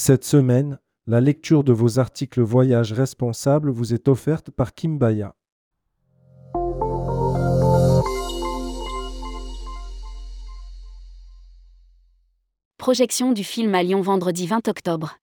Cette semaine, la lecture de vos articles Voyage responsable vous est offerte par Kimbaya. Projection du film à Lyon vendredi 20 octobre.